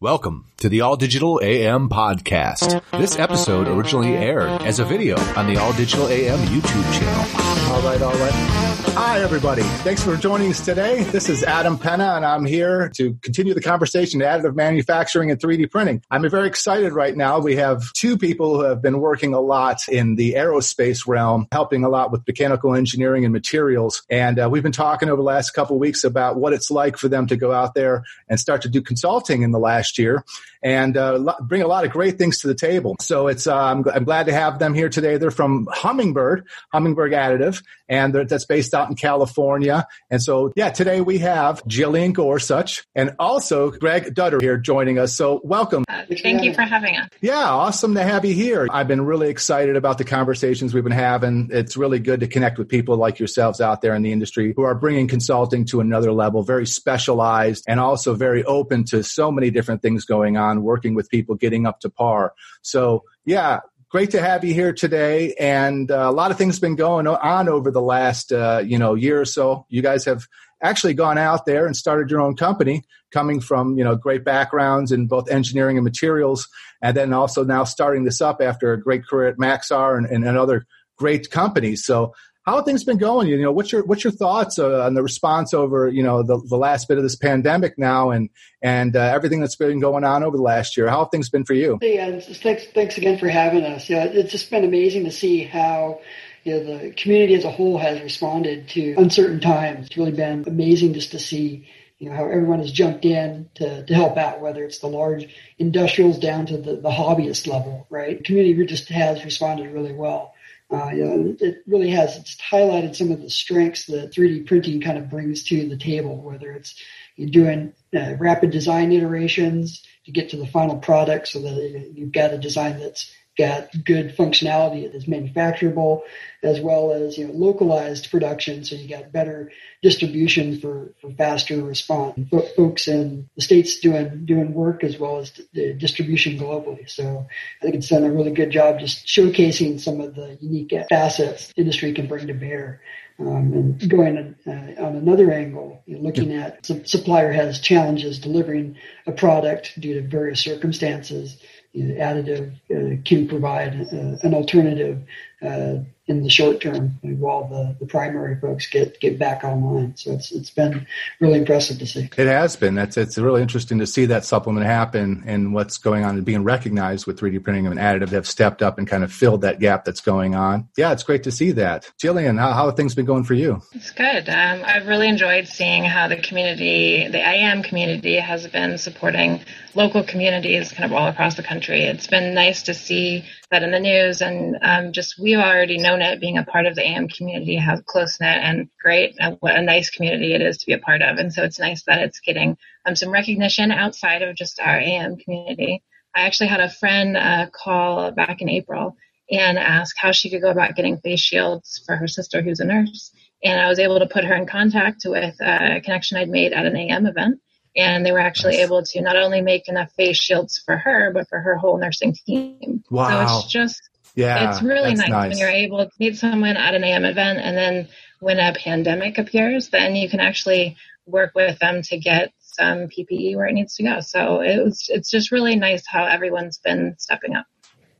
Welcome to the All Digital AM podcast. This episode originally aired as a video on the All Digital AM YouTube channel. All right, all right. Hi, everybody. Thanks for joining us today. This is Adam Penna, and I'm here to continue the conversation additive manufacturing and 3D printing. I'm very excited right now. We have two people who have been working a lot in the aerospace realm, helping a lot with mechanical engineering and materials. And uh, we've been talking over the last couple weeks about what it's like for them to go out there and start to do consulting in the last year and uh, bring a lot of great things to the table. So it's uh, I'm, I'm, glad to have them here today. They're from Hummingbird, Hummingbird Additive, and that's based out in California. And so yeah, today we have Jillian Gorsuch and also Greg Dutter here joining us. So welcome. Uh, thank you for having us. Yeah, awesome to have you here. I've been really excited about the conversations we've been having. It's really good to connect with people like yourselves out there in the industry who are bringing consulting to another level, very specialized and also very open to so many different things going on on working with people getting up to par. So yeah, great to have you here today. And uh, a lot of things have been going on over the last uh, you know year or so. You guys have actually gone out there and started your own company, coming from you know great backgrounds in both engineering and materials, and then also now starting this up after a great career at Maxar and, and, and other great companies. So how have things been going? You know, what's your what's your thoughts uh, on the response over you know the, the last bit of this pandemic now and and uh, everything that's been going on over the last year? How have things been for you? Yeah, thanks thanks again for having us. Yeah, it's just been amazing to see how you know, the community as a whole has responded to uncertain times. It's really been amazing just to see you know how everyone has jumped in to, to help out, whether it's the large industrials down to the, the hobbyist level, right? The community just has responded really well. Uh, you know, it really has it's highlighted some of the strengths that 3D printing kind of brings to the table, whether it's you're doing uh, rapid design iterations to get to the final product so that you've got a design that's got good functionality that is manufacturable, as well as you know localized production, so you got better distribution for, for faster response. Folks in the states doing doing work as well as the distribution globally. So I think it's done a really good job just showcasing some of the unique facets industry can bring to bear. Um, and going uh, on another angle, you know, looking at supplier has challenges delivering a product due to various circumstances you know, additive uh, can provide uh, an alternative uh, in the short term while the, the primary folks get, get back online. So it's it's been really impressive to see. It has been. That's it's really interesting to see that supplement happen and what's going on and being recognized with 3D printing and additive have stepped up and kind of filled that gap that's going on. Yeah, it's great to see that. Jillian, how, how have things been going for you? It's good. Um, I've really enjoyed seeing how the community, the IAM community, has been supporting local communities kind of all across the country. It's been nice to see that in the news and um, just we've already known it being a part of the AM community, how close knit and great, and what a nice community it is to be a part of. And so it's nice that it's getting um, some recognition outside of just our AM community. I actually had a friend uh, call back in April and ask how she could go about getting face shields for her sister who's a nurse. And I was able to put her in contact with a connection I'd made at an AM event and they were actually nice. able to not only make enough face shields for her, but for her whole nursing team. Wow. So it's just, yeah, it's really nice, nice, when you're able to meet someone at an AM event and then when a pandemic appears, then you can actually work with them to get some PPE where it needs to go. So it was, it's just really nice how everyone's been stepping up.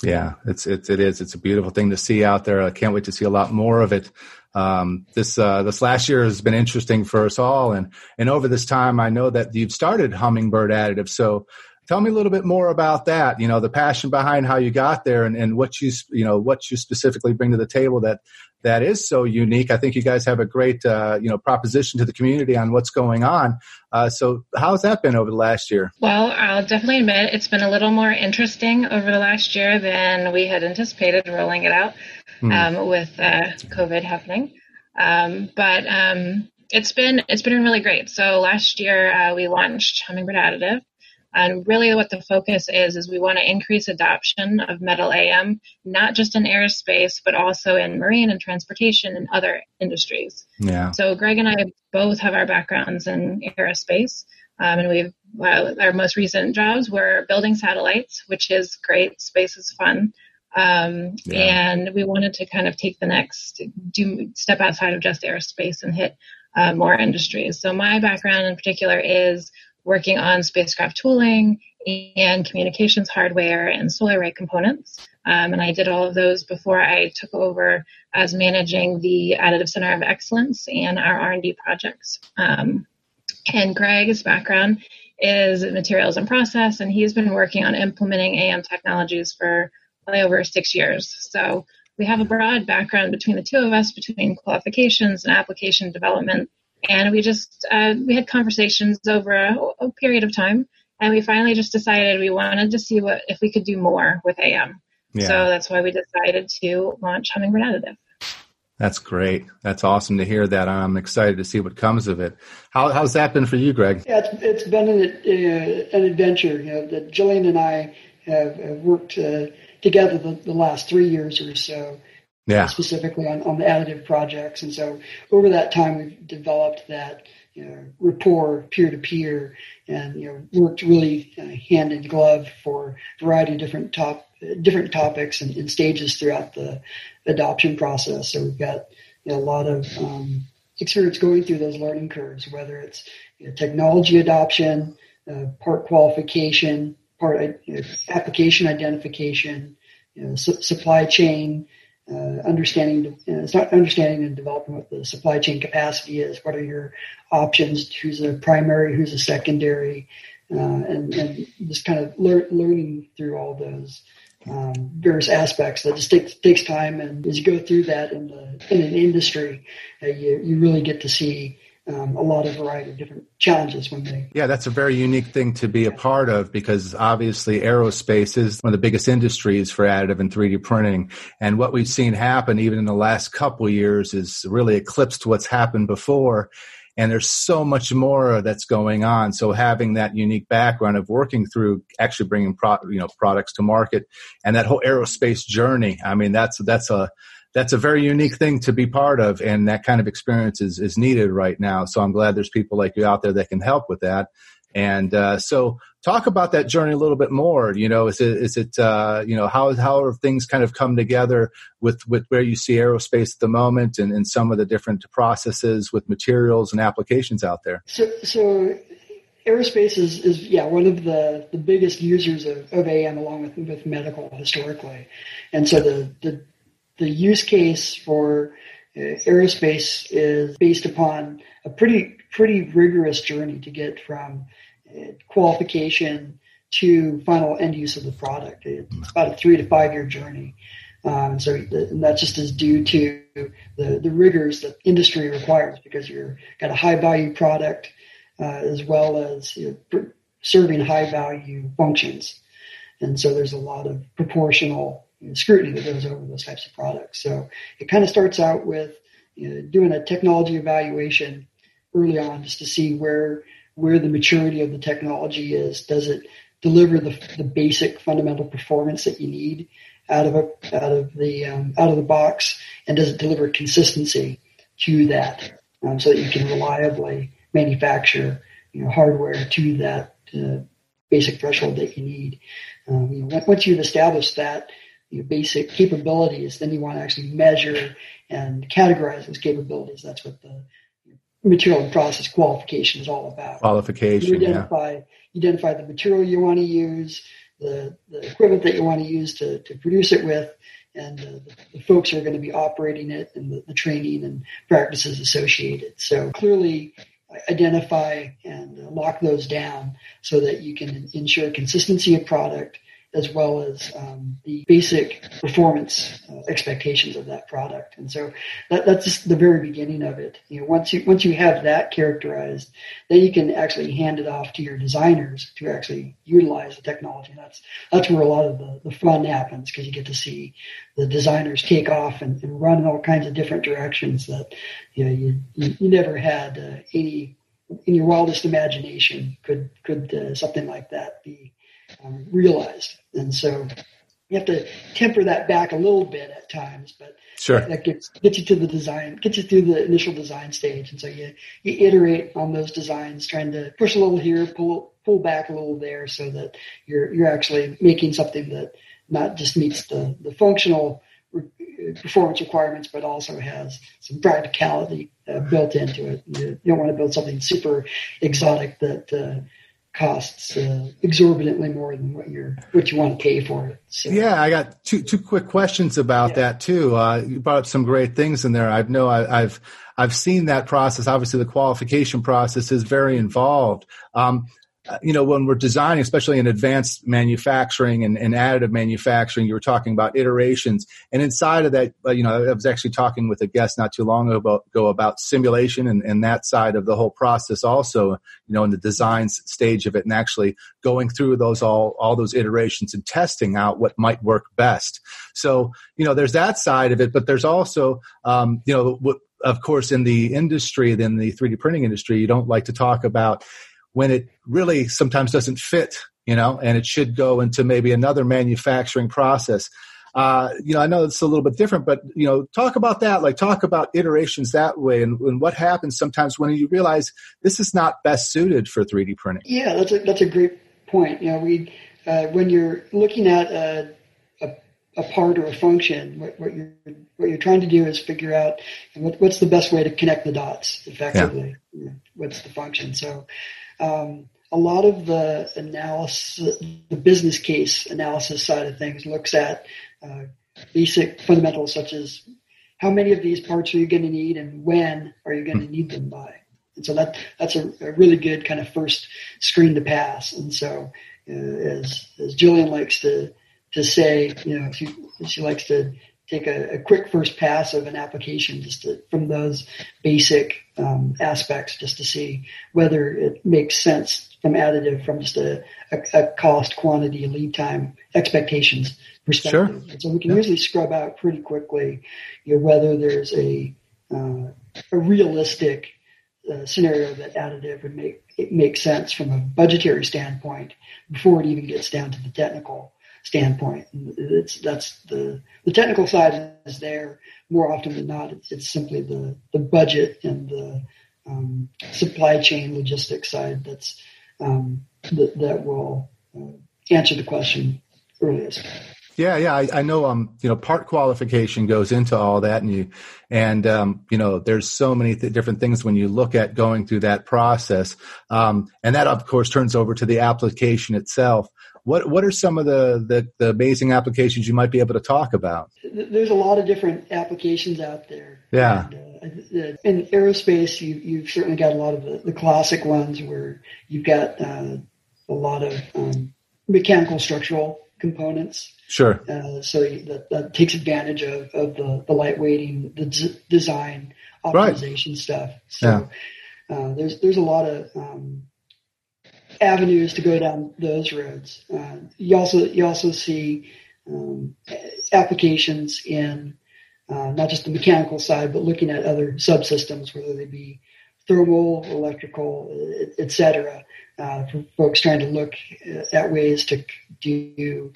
Yeah, it's, it's, it is. It's a beautiful thing to see out there. I can't wait to see a lot more of it um, this uh, this last year has been interesting for us all, and and over this time, I know that you've started Hummingbird Additive. So, tell me a little bit more about that. You know, the passion behind how you got there, and, and what you you know what you specifically bring to the table that that is so unique. I think you guys have a great uh, you know proposition to the community on what's going on. Uh, so, how's that been over the last year? Well, I'll definitely admit it's been a little more interesting over the last year than we had anticipated rolling it out mm. um, with uh, COVID happening. Um, but um, it's been it's been really great. So last year uh, we launched Hummingbird Additive, and really what the focus is is we want to increase adoption of metal AM, not just in aerospace, but also in marine and transportation and other industries. Yeah. So Greg and I both have our backgrounds in aerospace. Um, and we've our most recent jobs were building satellites, which is great. Space is fun. Um, yeah. And we wanted to kind of take the next, do step outside of just aerospace and hit uh, more industries. So my background in particular is working on spacecraft tooling and communications hardware and solar array components. Um, and I did all of those before I took over as managing the Additive Center of Excellence and our R&D projects. Um, and Greg's background is materials and process, and he's been working on implementing AM technologies for over six years. So we have a broad background between the two of us, between qualifications and application development. And we just uh, we had conversations over a, a, period of time, and we finally just decided we wanted to see what if we could do more with AM. Yeah. So that's why we decided to launch Hummingbird Additive. That's great. That's awesome to hear that. I'm excited to see what comes of it. How, how's that been for you, Greg? Yeah, it's, it's been an, uh, an adventure. You know, that Jillian and I have, have worked uh, together the, the, last three years or so. Yeah. Specifically on, on the additive projects. And so over that time, we've developed that you know, rapport peer to peer and, you know, worked really uh, hand in glove for a variety of different top, different topics and, and stages throughout the adoption process. So we've got you know, a lot of um, experience going through those learning curves, whether it's you know, technology adoption, uh, part qualification, part you know, application identification, su- supply chain, uh, understanding, uh, it's not understanding and developing what the supply chain capacity is. What are your options? Who's a primary? Who's a secondary? Uh, and, and just kind of lear- learning through all those um, various aspects that just takes, takes time. And as you go through that in the in an industry, uh, you you really get to see um, a lot of variety of different challenges when they. Yeah, that's a very unique thing to be a part of because obviously aerospace is one of the biggest industries for additive and 3D printing. And what we've seen happen even in the last couple years is really eclipsed what's happened before and there's so much more that's going on. So having that unique background of working through actually bringing pro, you know products to market and that whole aerospace journey, I mean that's that's a that's a very unique thing to be part of, and that kind of experience is is needed right now. So I'm glad there's people like you out there that can help with that. And uh, so, talk about that journey a little bit more. You know, is it is it uh, you know how how have things kind of come together with with where you see aerospace at the moment, and, and some of the different processes with materials and applications out there. So, so aerospace is, is yeah one of the, the biggest users of, of AM along with with medical historically, and so the the the use case for uh, aerospace is based upon a pretty pretty rigorous journey to get from uh, qualification to final end use of the product. It's about a three to five year journey. Um, so and that just is due to the, the rigors that industry requires because you're got a high value product uh, as well as you know, serving high value functions. And so there's a lot of proportional you know, scrutiny that goes over those types of products. So it kind of starts out with you know, doing a technology evaluation early on just to see where where the maturity of the technology is. Does it deliver the, the basic fundamental performance that you need out of a, out of the um, out of the box, and does it deliver consistency to that, um, so that you can reliably manufacture you know, hardware to that uh, basic threshold that you need. Um, you know, once you've established that you know, basic capabilities, then you want to actually measure and categorize those capabilities. That's what the material and process qualification is all about. Qualification. You identify yeah. you identify the material you want to use, the, the equipment that you want to use to, to produce it with, and the, the, folks who are going to be operating it, and the, the training and practices associated. So clearly identify and lock those down so that you can ensure consistency of product as well as um, the basic performance uh, expectations of that product. And so that, that's just the very beginning of it. You know, once you once you have that characterized, then you can actually hand it off to your designers to actually utilize the technology. That's that's where a lot of the, the fun happens because you get to see the designers take off and, and, run in all kinds of different directions that you know you you, you never had uh, any in your wildest imagination could could uh, something like that be um, realized. And so you have to temper that back a little bit at times, but sure. that gets gets you to the design, gets you through the initial design stage. And so you you iterate on those designs, trying to push a little here, pull pull back a little there, so that you're you're actually making something that not just meets the the functional performance requirements, but also has some practicality uh, built into it. You, you, don't want to build something super exotic that uh, costs uh, exorbitantly more than what you're what you want to pay for it. So. Yeah, I got two two quick questions about yeah. that too. Uh, you brought up some great things in there. I know I, have I've seen that process. Obviously, the qualification process is very involved. Um, you know, when we're designing, especially in advanced manufacturing and, and, additive manufacturing, you were talking about iterations. And inside of that, uh, you know, I was actually talking with a guest not too long ago about, about simulation and, and, that side of the whole process also, you know, in the design stage of it and actually going through those all, all those iterations and testing out what might work best. So, you know, there's that side of it, but there's also, um, you know, what, of course, in the industry, in the 3D printing industry, you don't like to talk about when it really sometimes doesn't fit, you know, and it should go into maybe another manufacturing process. Uh, you know, I know it's a little bit different, but you know, talk about that. Like, talk about iterations that way, and, and what happens sometimes when you realize this is not best suited for 3D printing. Yeah, that's a that's a great point. You know, we uh, when you're looking at a, a, a part or a function, what, what, you're what you're trying to do is figure out what, what's the best way to connect the dots effectively. Yeah. You know, what's the function? So um, a lot of the analysis, the business case analysis side of things looks at uh, basic fundamentals such as how many of these parts are you going to need and when are you going to need them by. And so that that's a, a really good kind of first screen to pass. And so uh, as as Jillian likes to to say, you know, she she likes to take a, a, quick first pass of an application just to, from those basic um, aspects just to see whether it makes sense from additive from just a, a, a cost, quantity, lead time, expectations perspective. Sure. And so we can yeah. usually scrub out pretty quickly you know, whether there's a uh, a realistic uh, scenario that additive would make it make sense from a budgetary standpoint before it even gets down to the technical standpoint. It's that's the the technical side is there more often than not. It's, it's simply the the budget and the um, supply chain logistics side that's um, that, that will uh, answer the question earliest. Yeah, yeah, I, I, know. Um, you know, part qualification goes into all that, and you, and um, you know, there's so many th- different things when you look at going through that process, um, and that of course turns over to the application itself. What what are some of the, the, the amazing applications you might be able to talk about? There's a lot of different applications out there. Yeah. And, uh, in aerospace, you, you've certainly got a lot of the, the classic ones where you've got uh, a lot of um, mechanical structural components. Sure. Uh, so that, that, takes advantage of, of the, the lightweighting, the d- design, optimization right. stuff. So yeah. uh, there's there's a lot of um, avenues to go down those roads. Uh, you also you also see um, applications in uh, not just the mechanical side, but looking at other subsystems, whether they be thermal, electrical, etc. Uh, for folks trying to look at ways to do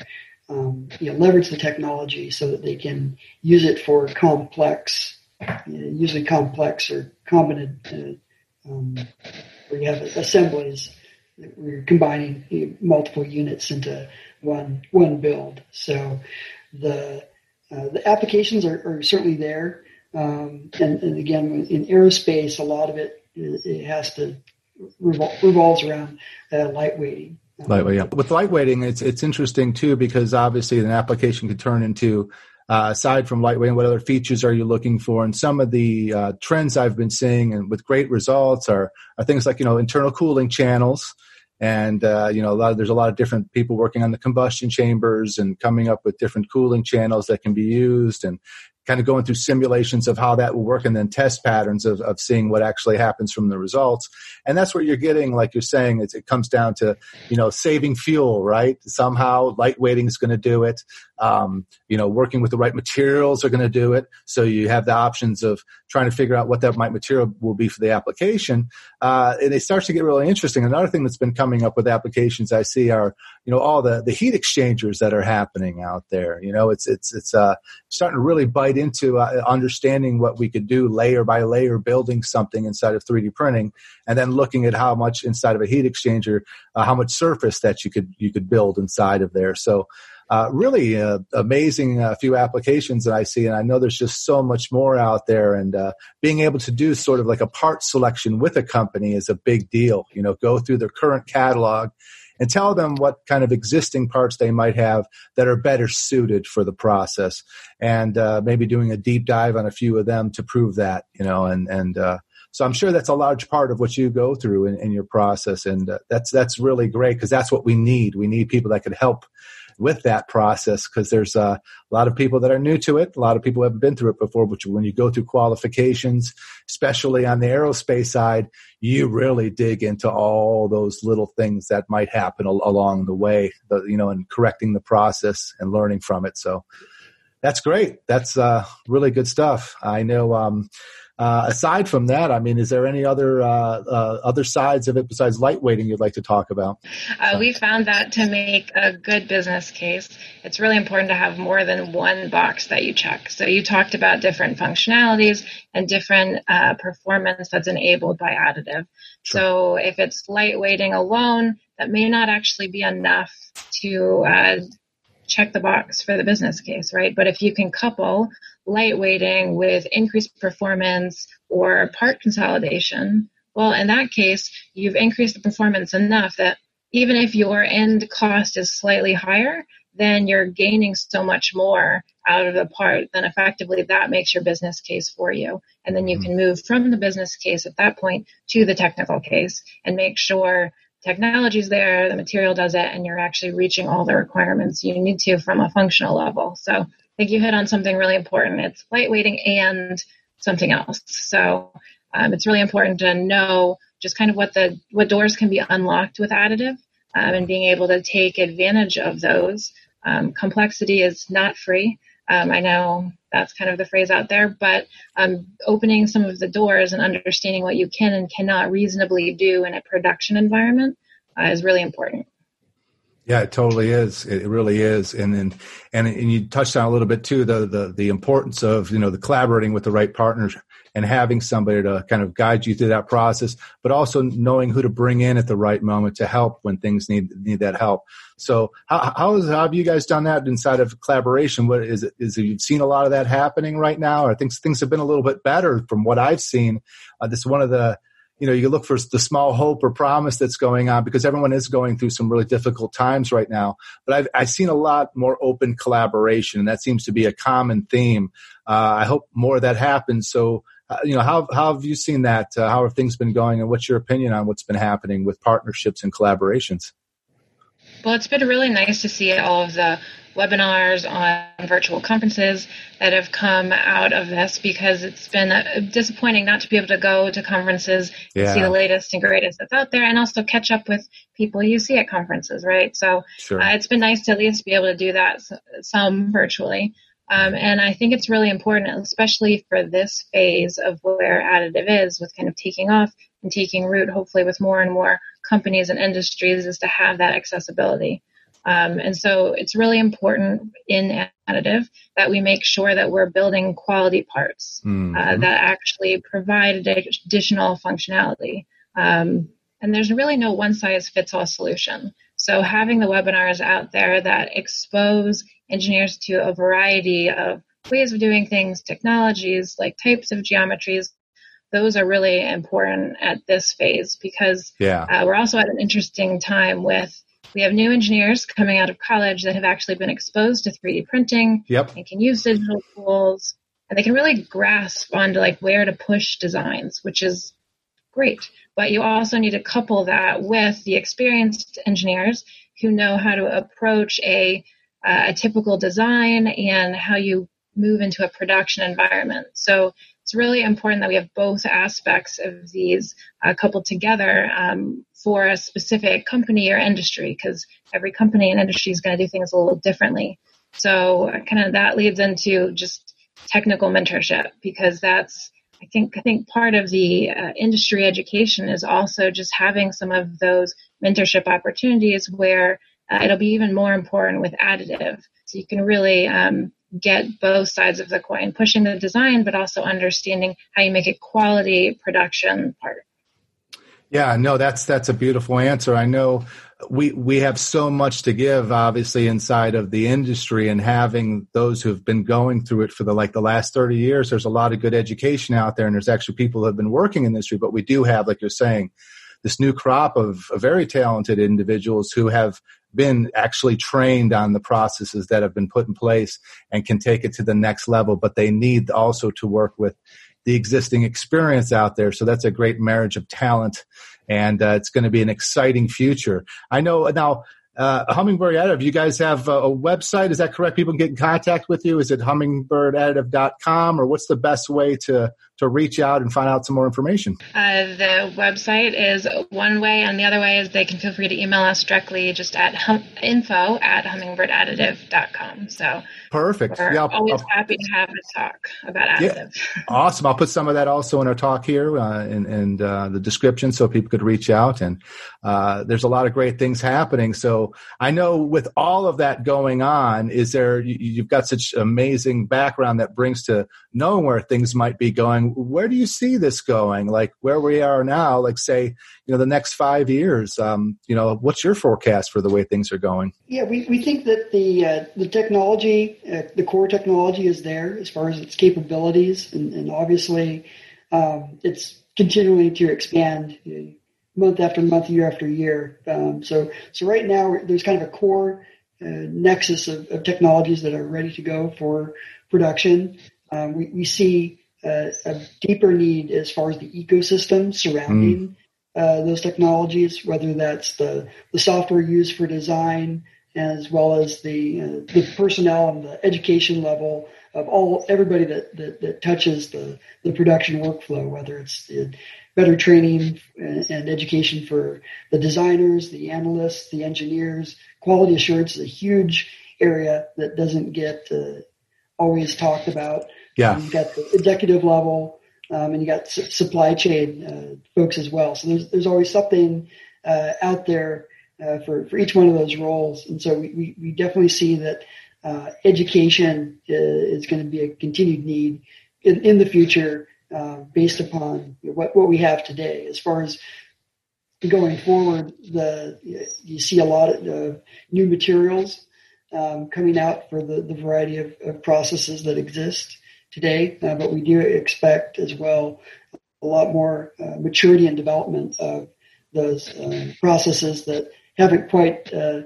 um, you know, leverage the technology so that they can use it for complex, usually complex or combined, uh, um, where you have assemblies we're combining multiple units into one one build. So the uh, the applications are, are certainly there, um, and, and, again in aerospace, a lot of it it has to revol- revolves around uh, lightweighting. Lightweight, yeah. With lightweighting, it's it's interesting too because obviously an application could turn into uh, aside from lightweighting, what other features are you looking for? And some of the uh, trends I've been seeing and with great results are, are things like, you know, internal cooling channels. And, uh, you know, a lot of, there's a lot of different people working on the combustion chambers and coming up with different cooling channels that can be used and kind of going through simulations of how that will work and then test patterns of, of seeing what actually happens from the results. And that's what you're getting, like you're saying, it comes down to, you know, saving fuel, right? Somehow lightweighting is going to do it. Um, you know, working with the right materials are going to do it. So you have the options of trying to figure out what that right material will be for the application. Uh, and it starts to get really interesting. Another thing that's been coming up with applications I see are, you know, all the, the heat exchangers that are happening out there. You know, it's, it's, it's, uh, starting to really bite into uh, understanding what we could do layer by layer, building something inside of 3D printing, and then looking at how much inside of a heat exchanger, uh, how much surface that you could, you could build inside of there. So, uh, really uh, amazing uh, few applications that I see, and I know there's just so much more out there. And uh, being able to do sort of like a part selection with a company is a big deal. You know, go through their current catalog and tell them what kind of existing parts they might have that are better suited for the process, and uh, maybe doing a deep dive on a few of them to prove that. You know, and and uh, so I'm sure that's a large part of what you go through in, in your process, and uh, that's that's really great because that's what we need. We need people that can help with that process because there's a lot of people that are new to it. A lot of people haven't been through it before. But when you go through qualifications, especially on the aerospace side, you really dig into all those little things that might happen al- along the way. The, you know, and correcting the process and learning from it. So that's great. That's uh, really good stuff. I know. Um, uh, aside from that, I mean, is there any other uh, uh, other sides of it besides lightweighting you'd like to talk about? Uh, we found that to make a good business case, it's really important to have more than one box that you check. So you talked about different functionalities and different uh, performance that's enabled by additive. Sure. So if it's lightweighting alone, that may not actually be enough to uh, check the box for the business case, right? But if you can couple lightweighting with increased performance or part consolidation, well, in that case, you've increased the performance enough that even if your end cost is slightly higher, then you're gaining so much more out of the part, then effectively that makes your business case for you. And then you mm-hmm. can move from the business case at that point to the technical case and make sure technology's there, the material does it, and you're actually reaching all the requirements you need to from a functional level. So think you hit on something really important. It's lightweighting and something else. So um, it's really important to know just kind of what the what doors can be unlocked with additive um, and being able to take advantage of those. Um, complexity is not free. Um, I know that's kind of the phrase out there, but um, opening some of the doors and understanding what you can and cannot reasonably do in a production environment uh, is really important. Yeah, it totally is. It really is, and and and, and you touched on a little bit too the, the the importance of you know the collaborating with the right partners and having somebody to kind of guide you through that process, but also knowing who to bring in at the right moment to help when things need need that help. So how how, is, how have you guys done that inside of collaboration? What is it? Is you've seen a lot of that happening right now, or things things have been a little bit better from what I've seen? Uh, this is one of the you know, you look for the small hope or promise that's going on because everyone is going through some really difficult times right now. But I've, I've seen a lot more open collaboration, and that seems to be a common theme. Uh, I hope more of that happens. So, uh, you know, how, how have you seen that? Uh, how have things been going, and what's your opinion on what's been happening with partnerships and collaborations? Well, it's been really nice to see all of the webinars on virtual conferences that have come out of this because it's been uh, disappointing not to be able to go to conferences yeah. see the latest and greatest that's out there and also catch up with people you see at conferences, right? So sure. uh, it's been nice to at least be able to do that some virtually. Um, and I think it's really important, especially for this phase of where additive is with kind of taking off and taking root, hopefully with more and more companies and industries, is to have that accessibility. Um, and so it's really important in additive that we make sure that we're building quality parts uh, mm-hmm. uh, that actually provide additional functionality. Um, and there's really no one size fits all solution. So having the webinars out there that expose engineers to a variety of ways of doing things, technologies, like types of geometries, those are really important at this phase because yeah. uh, we're also at an interesting time with we have new engineers coming out of college that have actually been exposed to 3D printing yep. and can use digital tools and they can really grasp onto like where to push designs, which is great. But you also need to couple that with the experienced engineers who know how to approach a, uh, a typical design and how you move into a production environment. So it's really important that we have both aspects of these uh, coupled together um, for a specific company or industry because every company and industry is going to do things a little differently. So kind of that leads into just technical mentorship because that's I think I think part of the uh, industry education is also just having some of those mentorship opportunities where uh, it'll be even more important with additive. So you can really um, get both sides of the coin, pushing the design, but also understanding how you make a quality production part. Yeah, no, that's that's a beautiful answer. I know we we have so much to give obviously inside of the industry and having those who've been going through it for the like the last 30 years there's a lot of good education out there and there's actually people who have been working in the industry but we do have like you're saying this new crop of very talented individuals who have been actually trained on the processes that have been put in place and can take it to the next level but they need also to work with the existing experience out there so that's a great marriage of talent and uh, it's going to be an exciting future. I know now. Uh, Hummingbird Additive, you guys have a, a, website. Is that correct? People can get in contact with you. Is it hummingbirdadditive.com or what's the best way to, to reach out and find out some more information? Uh, the website is one way, and the other way is they can feel free to email us directly just at hum, info at hummingbirdadditive.com. So perfect. We're yeah, I'll, always I'll, happy to have a talk about additive. Yeah. awesome. I'll put some of that also in our talk here uh, in, in uh, the description so people could reach out. And uh, there's a lot of great things happening. So I know with all of that going on, is there, you, you've got such amazing background that brings to knowing where things might be going where do you see this going? Like where we are now, like say, you know, the next five years, um, you know, what's your forecast for the way things are going? Yeah, we, we think that the, uh, the technology, uh, the core technology is there as far as its capabilities. And, and obviously, um, it's continuing to expand uh, month after month, year after year. Um, so, so right now there's kind of a core uh, nexus of, of, technologies that are ready to go for production. Um, we, we see a, a deeper need as far as the ecosystem surrounding mm. uh, those technologies, whether that's the, the software used for design as well as the uh, the personnel and the education level of all everybody that, that, that touches the, the production workflow, whether it's better training and, and, education for the designers, the analysts, the engineers. Quality assurance is a huge area that doesn't get uh, always talked about. Yeah. Um, you got the executive level, um, and you got su- supply chain uh, folks as well. So there's there's always something uh, out there uh, for for each one of those roles, and so we we, we definitely see that uh, education uh, is, going to be a continued need in, in the future uh, based upon what what we have today. As far as going forward, the you see a lot of new materials um, coming out for the, the variety of, of processes that exist today, uh, but we do expect as well a lot more uh, maturity and development of those uh, processes that haven't quite uh,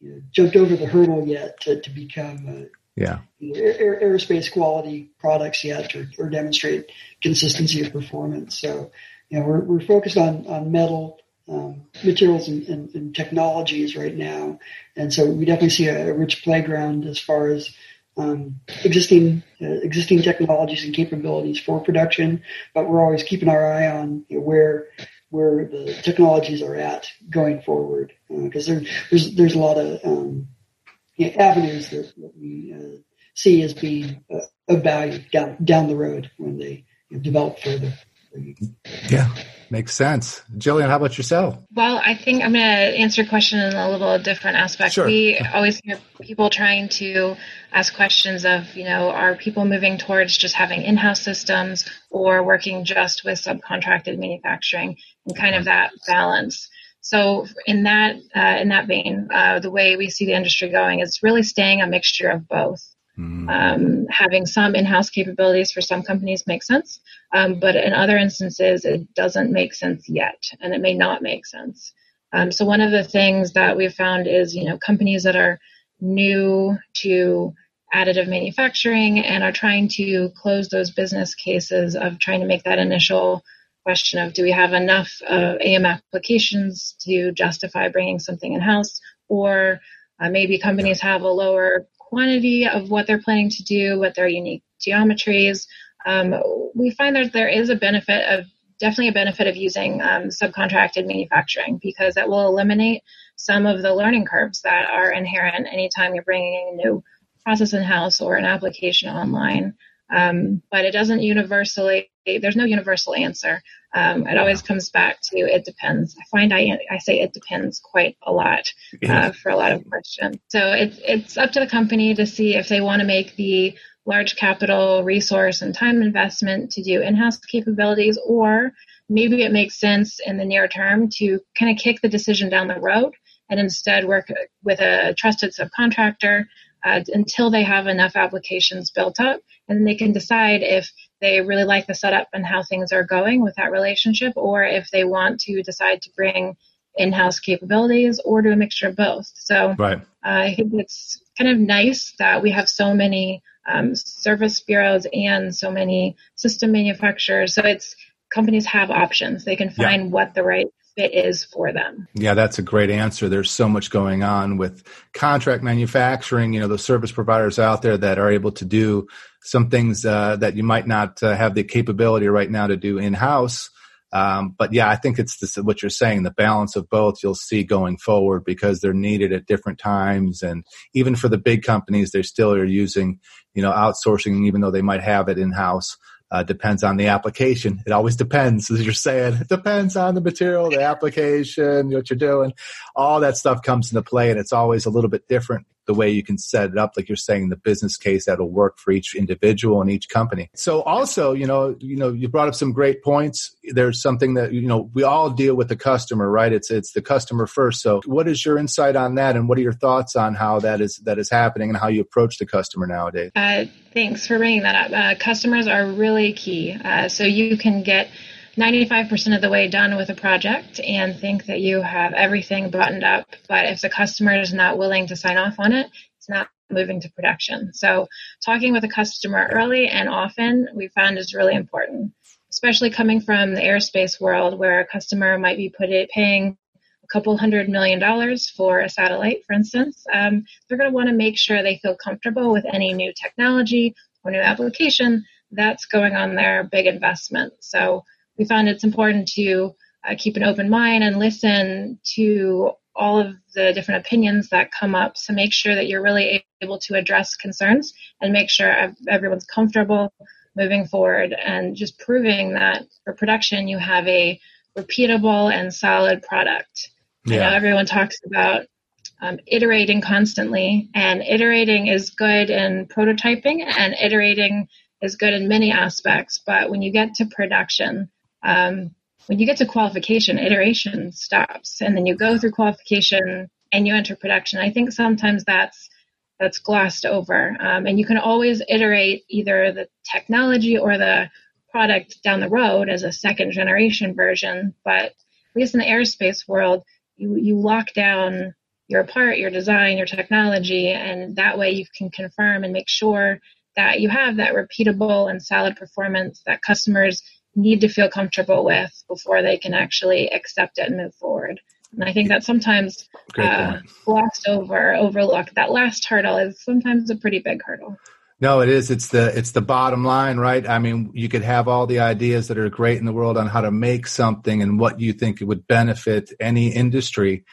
you know, jumped over the hurdle yet to, to become uh, yeah. air, aerospace quality products yet or, or, demonstrate consistency of performance. So, you know, we're, we're focused on, on metal um, materials and, and, and, technologies right now. And so we definitely see a, a rich playground as far as um, existing uh, existing technologies and capabilities for production, but we're always keeping our eye on you know, where where the technologies are at going forward because uh, there, there's there's a lot of um, you know, avenues that, that we uh, see as being uh, of value down down the road when they you know, develop further. Yeah, makes sense. Jillian, how about yourself? Well, I think I'm going to answer your question in a little different aspect. Sure. We always hear people trying to ask questions of, you know, are people moving towards just having in-house systems or working just with subcontracted manufacturing and kind of that balance. So in that uh, in that vein, uh, the way we see the industry going is really staying a mixture of both. Mm. Um, having some in-house capabilities for some companies makes sense, um, but in other instances it doesn't make sense yet, and it may not make sense. Um, so one of the things that we've found is, you know, companies that are new to additive manufacturing and are trying to close those business cases of trying to make that initial question of do we have enough uh, AM applications to justify bringing something in house, or uh, maybe companies have a lower quantity of what they're planning to do, what their unique geometries. Um, we find that there is a benefit of definitely a benefit of using um, subcontracted manufacturing because that will eliminate some of the learning curves that are inherent anytime you're bringing a new process in house or an application online. Um, but it doesn't universally, there's no universal answer. Um, it always comes back to it depends. I find I, I say it depends quite a lot uh, for a lot of questions. So it's, it's up to the company to see if they want to make the large capital resource and time investment to do in-house capabilities or maybe it makes sense in the near term to kind of kick the decision down the road and instead work with a trusted subcontractor uh, until they have enough applications built up. And then they can decide if they really like the setup and how things are going with that relationship, or if they want to decide to bring in-house capabilities or do a mixture of both. So right. uh, I think it's kind of nice that we have so many um, service bureaus and so many system manufacturers. So it's companies have options. They can find yeah. what the right fit is for them. Yeah, that's a great answer. There's so much going on with contract manufacturing. You know, the service providers out there that are able to do some things uh, that you might not uh, have the capability right now to do in house. Um, but yeah, I think it's this, what you're saying, the balance of both you'll see going forward because they're needed at different times. And even for the big companies, they still are using, you know, outsourcing, even though they might have it in house. Uh, depends on the application. It always depends, as you're saying. It depends on the material, the application, what you're doing. All that stuff comes into play, and it's always a little bit different the way you can set it up, like you're saying, the business case that'll work for each individual and each company. So also, you know, you know, you brought up some great points. There's something that, you know, we all deal with the customer, right? It's, it's the customer first. So what is your insight on that? And what are your thoughts on how that is, that is happening and how you approach the customer nowadays? Uh, thanks for bringing that up. Uh, customers are really key. Uh, so you can get 95% of the way done with a project and think that you have everything buttoned up. But if the customer is not willing to sign off on it, it's not moving to production. So talking with a customer early and often we found is really important, especially coming from the aerospace world where a customer might be put it, paying a couple hundred million dollars for a satellite, for instance. Um, they're going to want to make sure they feel comfortable with any new technology or new application that's going on their big investment. So we found it's important to uh, keep an open mind and listen to all of the different opinions that come up So make sure that you're really able to address concerns and make sure everyone's comfortable moving forward and just proving that for production you have a repeatable and solid product. Yeah. I know everyone talks about um, iterating constantly, and iterating is good in prototyping, and iterating is good in many aspects. But when you get to production, um, when you get to qualification, iteration stops, and then you go through qualification and you enter production. I think sometimes that's that's glossed over, um, and you can always iterate either the technology or the product down the road as a second generation version. But at least in the aerospace world, you you lock down your part, your design, your technology, and that way you can confirm and make sure that you have that repeatable and solid performance that customers need to feel comfortable with before they can actually accept it and move forward. And I think that sometimes uh, glossed over, overlooked. That last hurdle is sometimes a pretty big hurdle. No, it is. It's the it's the bottom line, right? I mean, you could have all the ideas that are great in the world on how to make something and what you think it would benefit any industry,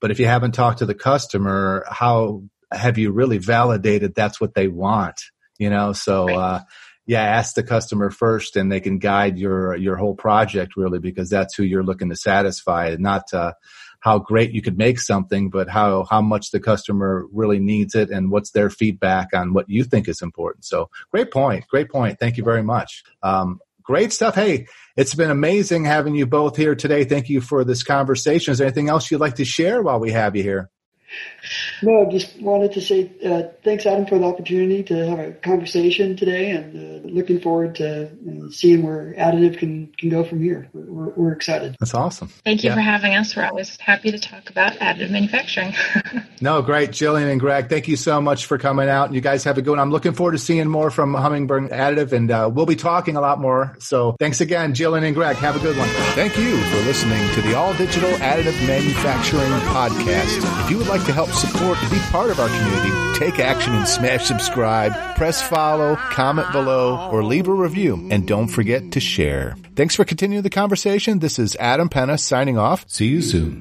but if you haven't talked to the customer, how have you really validated that's what they want? You know, so right. uh, yeah, ask the customer first and they can guide your, your whole project really because that's who you're looking to satisfy and not, uh, how great you could make something, but how, how much the customer really needs it and what's their feedback on what you think is important. So great point. Great point. Thank you very much. Um, great stuff. Hey, it's been amazing having you both here today. Thank you for this conversation. Is there anything else you'd like to share while we have you here? No, just wanted to say uh, thanks, Adam, for the opportunity to have a conversation today, and uh, looking forward to you know, seeing where additive can can go from here. We're, we're excited. That's awesome. Thank you yeah. for having us. We're always happy to talk about additive manufacturing. no, great, Jillian and Greg. Thank you so much for coming out. You guys have a good one. I'm looking forward to seeing more from Hummingbird Additive, and uh, we'll be talking a lot more. So thanks again, Jillian and Greg. Have a good one. Thank you for listening to the All Digital Additive Manufacturing Podcast. If you would like to help support and be part of our community, take action and smash subscribe, press follow, comment below, or leave a review. And don't forget to share. Thanks for continuing the conversation. This is Adam Penna signing off. See you soon.